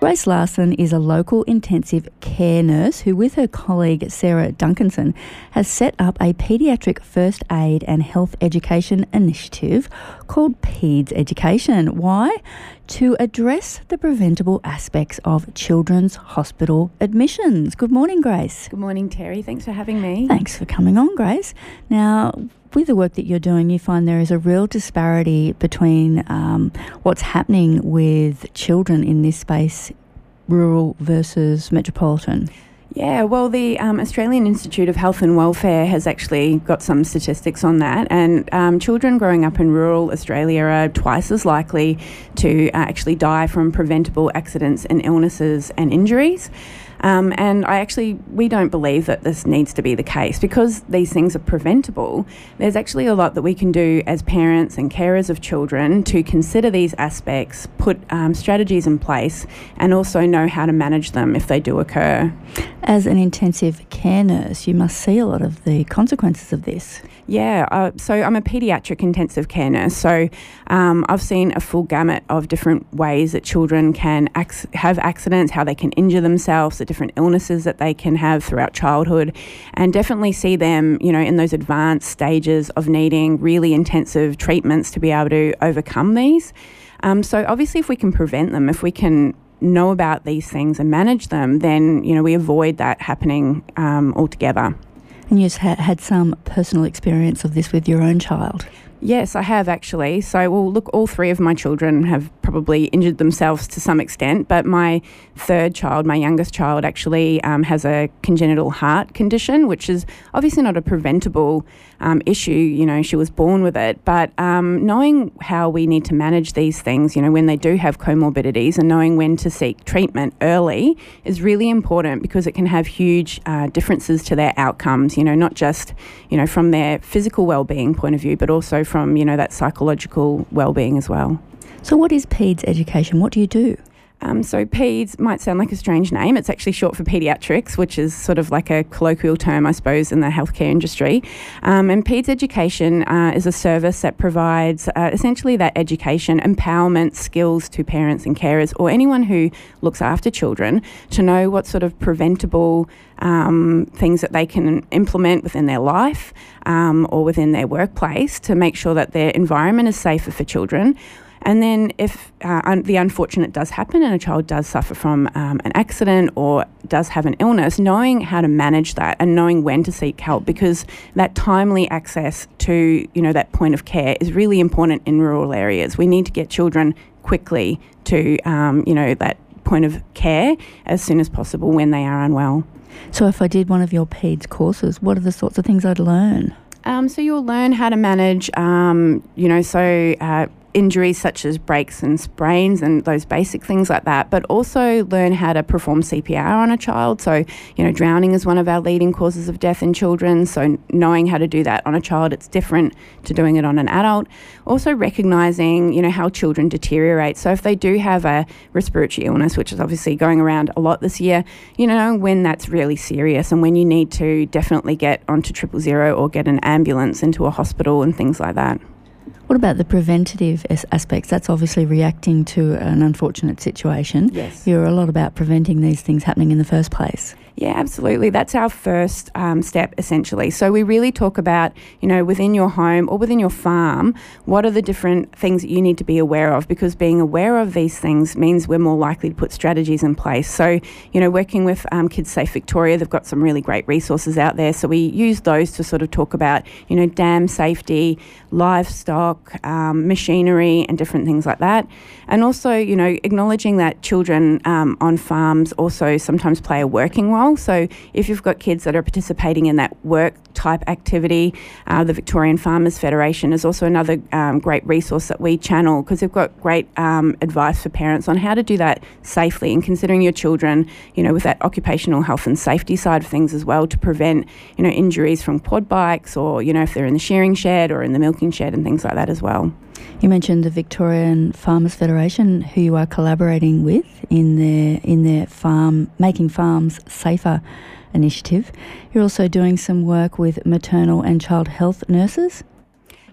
Grace Larson is a local intensive care nurse who, with her colleague Sarah Duncanson, has set up a paediatric first aid and health education initiative called PAEDS Education. Why? To address the preventable aspects of children's hospital admissions. Good morning, Grace. Good morning, Terry. Thanks for having me. Thanks for coming on, Grace. Now, with the work that you're doing, you find there is a real disparity between um, what's happening with children in this space, rural versus metropolitan. Yeah, well, the um, Australian Institute of Health and Welfare has actually got some statistics on that, and um, children growing up in rural Australia are twice as likely to uh, actually die from preventable accidents and illnesses and injuries. Um, and I actually, we don't believe that this needs to be the case because these things are preventable. There's actually a lot that we can do as parents and carers of children to consider these aspects, put um, strategies in place, and also know how to manage them if they do occur. As an intensive care nurse, you must see a lot of the consequences of this. Yeah, uh, so I'm a paediatric intensive care nurse. So um, I've seen a full gamut of different ways that children can ac- have accidents, how they can injure themselves, the different illnesses that they can have throughout childhood, and definitely see them, you know, in those advanced stages of needing really intensive treatments to be able to overcome these. Um, so obviously, if we can prevent them, if we can know about these things and manage them, then you know we avoid that happening um, altogether. And you've had some personal experience of this with your own child. Yes, I have actually. So, well, look, all three of my children have probably injured themselves to some extent, but my third child, my youngest child, actually um, has a congenital heart condition, which is obviously not a preventable um, issue. You know, she was born with it, but um, knowing how we need to manage these things, you know, when they do have comorbidities and knowing when to seek treatment early is really important because it can have huge uh, differences to their outcomes, you know, not just, you know, from their physical well-being point of view, but also from, you know, that psychological well-being as well. So what is PAEDS education? What do you do? Um, so PAEDS might sound like a strange name. It's actually short for paediatrics, which is sort of like a colloquial term, I suppose, in the healthcare industry. Um, and PAEDS education uh, is a service that provides uh, essentially that education, empowerment, skills to parents and carers or anyone who looks after children to know what sort of preventable um, things that they can implement within their life um, or within their workplace to make sure that their environment is safer for children and then, if uh, un- the unfortunate does happen and a child does suffer from um, an accident or does have an illness, knowing how to manage that and knowing when to seek help, because that timely access to you know that point of care is really important in rural areas. We need to get children quickly to um, you know that point of care as soon as possible when they are unwell. So, if I did one of your PAEDS courses, what are the sorts of things I'd learn? Um, so you'll learn how to manage, um, you know, so uh, injuries such as breaks and sprains and those basic things like that, but also learn how to perform CPR on a child. So, you know, drowning is one of our leading causes of death in children. So, knowing how to do that on a child, it's different to doing it on an adult. Also, recognizing, you know, how children deteriorate. So, if they do have a respiratory illness, which is obviously going around a lot this year, you know, when that's really serious and when you need to definitely get onto triple zero or get an ambulance into a hospital and things like that. What about the preventative aspects? That's obviously reacting to an unfortunate situation. Yes. You're a lot about preventing these things happening in the first place. Yeah, absolutely. That's our first um, step, essentially. So we really talk about, you know, within your home or within your farm, what are the different things that you need to be aware of? Because being aware of these things means we're more likely to put strategies in place. So, you know, working with um, Kidsafe Victoria, they've got some really great resources out there. So we use those to sort of talk about, you know, dam safety, livestock, um, machinery, and different things like that. And also, you know, acknowledging that children um, on farms also sometimes play a working role well. So if you've got kids that are participating in that work type activity, uh, the Victorian Farmers Federation is also another um, great resource that we channel because they've got great um, advice for parents on how to do that safely and considering your children, you know, with that occupational health and safety side of things as well to prevent, you know, injuries from quad bikes or, you know, if they're in the shearing shed or in the milking shed and things like that as well. You mentioned the Victorian Farmers Federation, who you are collaborating with in their in their farm making farms safer initiative. You're also doing some work with maternal and child health nurses.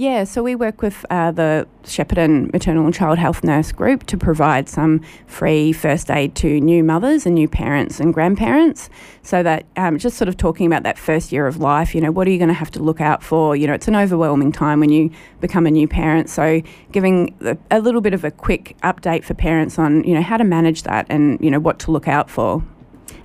Yeah, so we work with uh, the Shepparton Maternal and Child Health Nurse Group to provide some free first aid to new mothers and new parents and grandparents. So that um, just sort of talking about that first year of life, you know, what are you going to have to look out for? You know, it's an overwhelming time when you become a new parent. So giving the, a little bit of a quick update for parents on, you know, how to manage that and, you know, what to look out for.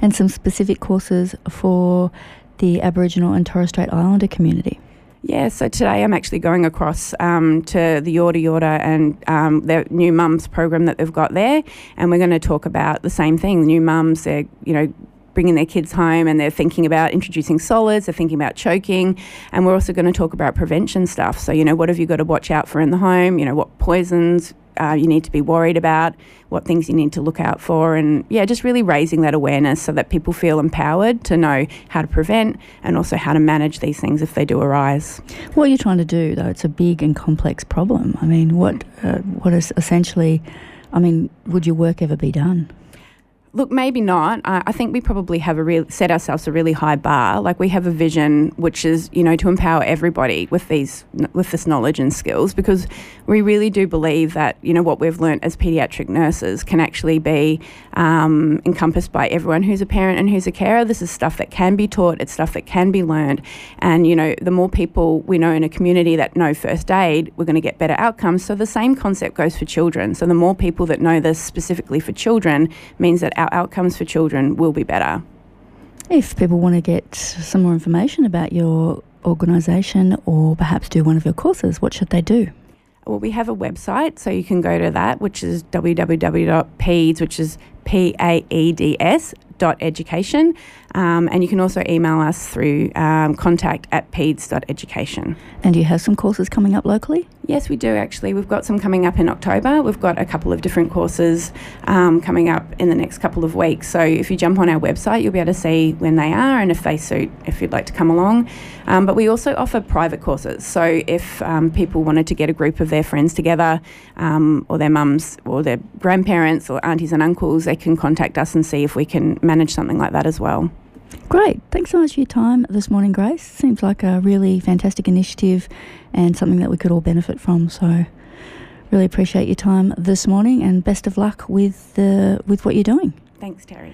And some specific courses for the Aboriginal and Torres Strait Islander community. Yeah, so today I'm actually going across um, to the Yorta Yorta and um, their new mums program that they've got there, and we're going to talk about the same thing. New mums, they're you know bringing their kids home and they're thinking about introducing solids, they're thinking about choking, and we're also going to talk about prevention stuff. So you know what have you got to watch out for in the home? You know what poisons, uh, you need to be worried about, what things you need to look out for, and yeah, just really raising that awareness so that people feel empowered to know how to prevent and also how to manage these things if they do arise. What are you trying to do, though? It's a big and complex problem. I mean, what uh, what is essentially, I mean, would your work ever be done? Look, maybe not. I think we probably have a real set ourselves a really high bar. Like we have a vision, which is you know to empower everybody with these with this knowledge and skills, because we really do believe that you know what we've learned as paediatric nurses can actually be um, encompassed by everyone who's a parent and who's a carer. This is stuff that can be taught. It's stuff that can be learned, and you know the more people we know in a community that know first aid, we're going to get better outcomes. So the same concept goes for children. So the more people that know this specifically for children means that our our outcomes for children will be better. If people want to get some more information about your organisation or perhaps do one of your courses, what should they do? Well, we have a website, so you can go to that, which is www.paeds, which is P A E D S dot education. Um, and you can also email us through um, contact at paeds.education. And do you have some courses coming up locally? Yes, we do actually. We've got some coming up in October. We've got a couple of different courses um, coming up in the next couple of weeks. So if you jump on our website, you'll be able to see when they are and if they suit, if you'd like to come along. Um, but we also offer private courses. So if um, people wanted to get a group of their friends together, um, or their mums, or their grandparents, or aunties and uncles, they can contact us and see if we can manage something like that as well. Great. Thanks so much for your time this morning, Grace. Seems like a really fantastic initiative and something that we could all benefit from. So, really appreciate your time this morning and best of luck with the with what you're doing. Thanks, Terry.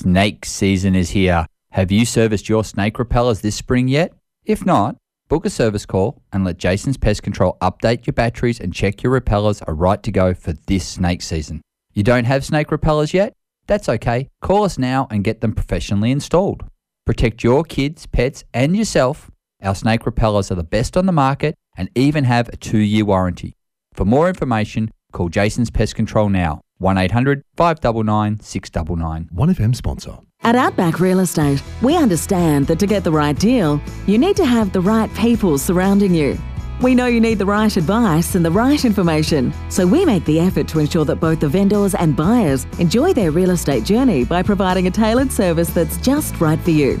Snake season is here. Have you serviced your snake repellers this spring yet? If not, book a service call and let Jason's Pest Control update your batteries and check your repellers are right to go for this snake season. You don't have snake repellers yet? That's okay. Call us now and get them professionally installed. Protect your kids, pets, and yourself. Our snake repellers are the best on the market and even have a two year warranty. For more information, call Jason's Pest Control now 1 800 599 699. 1FM sponsor. At Outback Real Estate, we understand that to get the right deal, you need to have the right people surrounding you. We know you need the right advice and the right information, so we make the effort to ensure that both the vendors and buyers enjoy their real estate journey by providing a tailored service that's just right for you.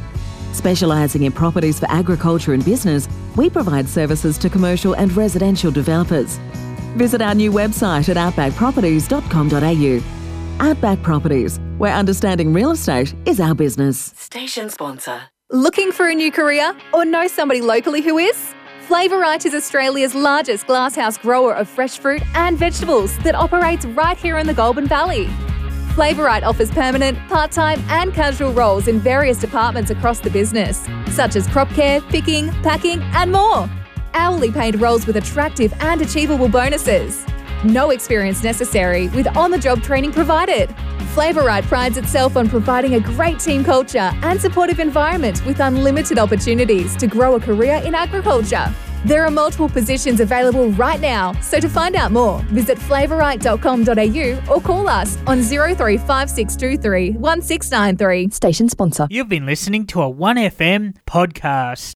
Specialising in properties for agriculture and business, we provide services to commercial and residential developers. Visit our new website at outbackproperties.com.au. Outback Properties, where understanding real estate is our business. Station sponsor. Looking for a new career or know somebody locally who is? Flavorite is Australia's largest glasshouse grower of fresh fruit and vegetables that operates right here in the Goulburn Valley. Flavorite offers permanent, part time, and casual roles in various departments across the business, such as crop care, picking, packing, and more. Hourly paid roles with attractive and achievable bonuses. No experience necessary with on the job training provided. Flavorite prides itself on providing a great team culture and supportive environment with unlimited opportunities to grow a career in agriculture. There are multiple positions available right now, so to find out more, visit flavorite.com.au or call us on 035623 1693. Station sponsor. You've been listening to a 1FM podcast.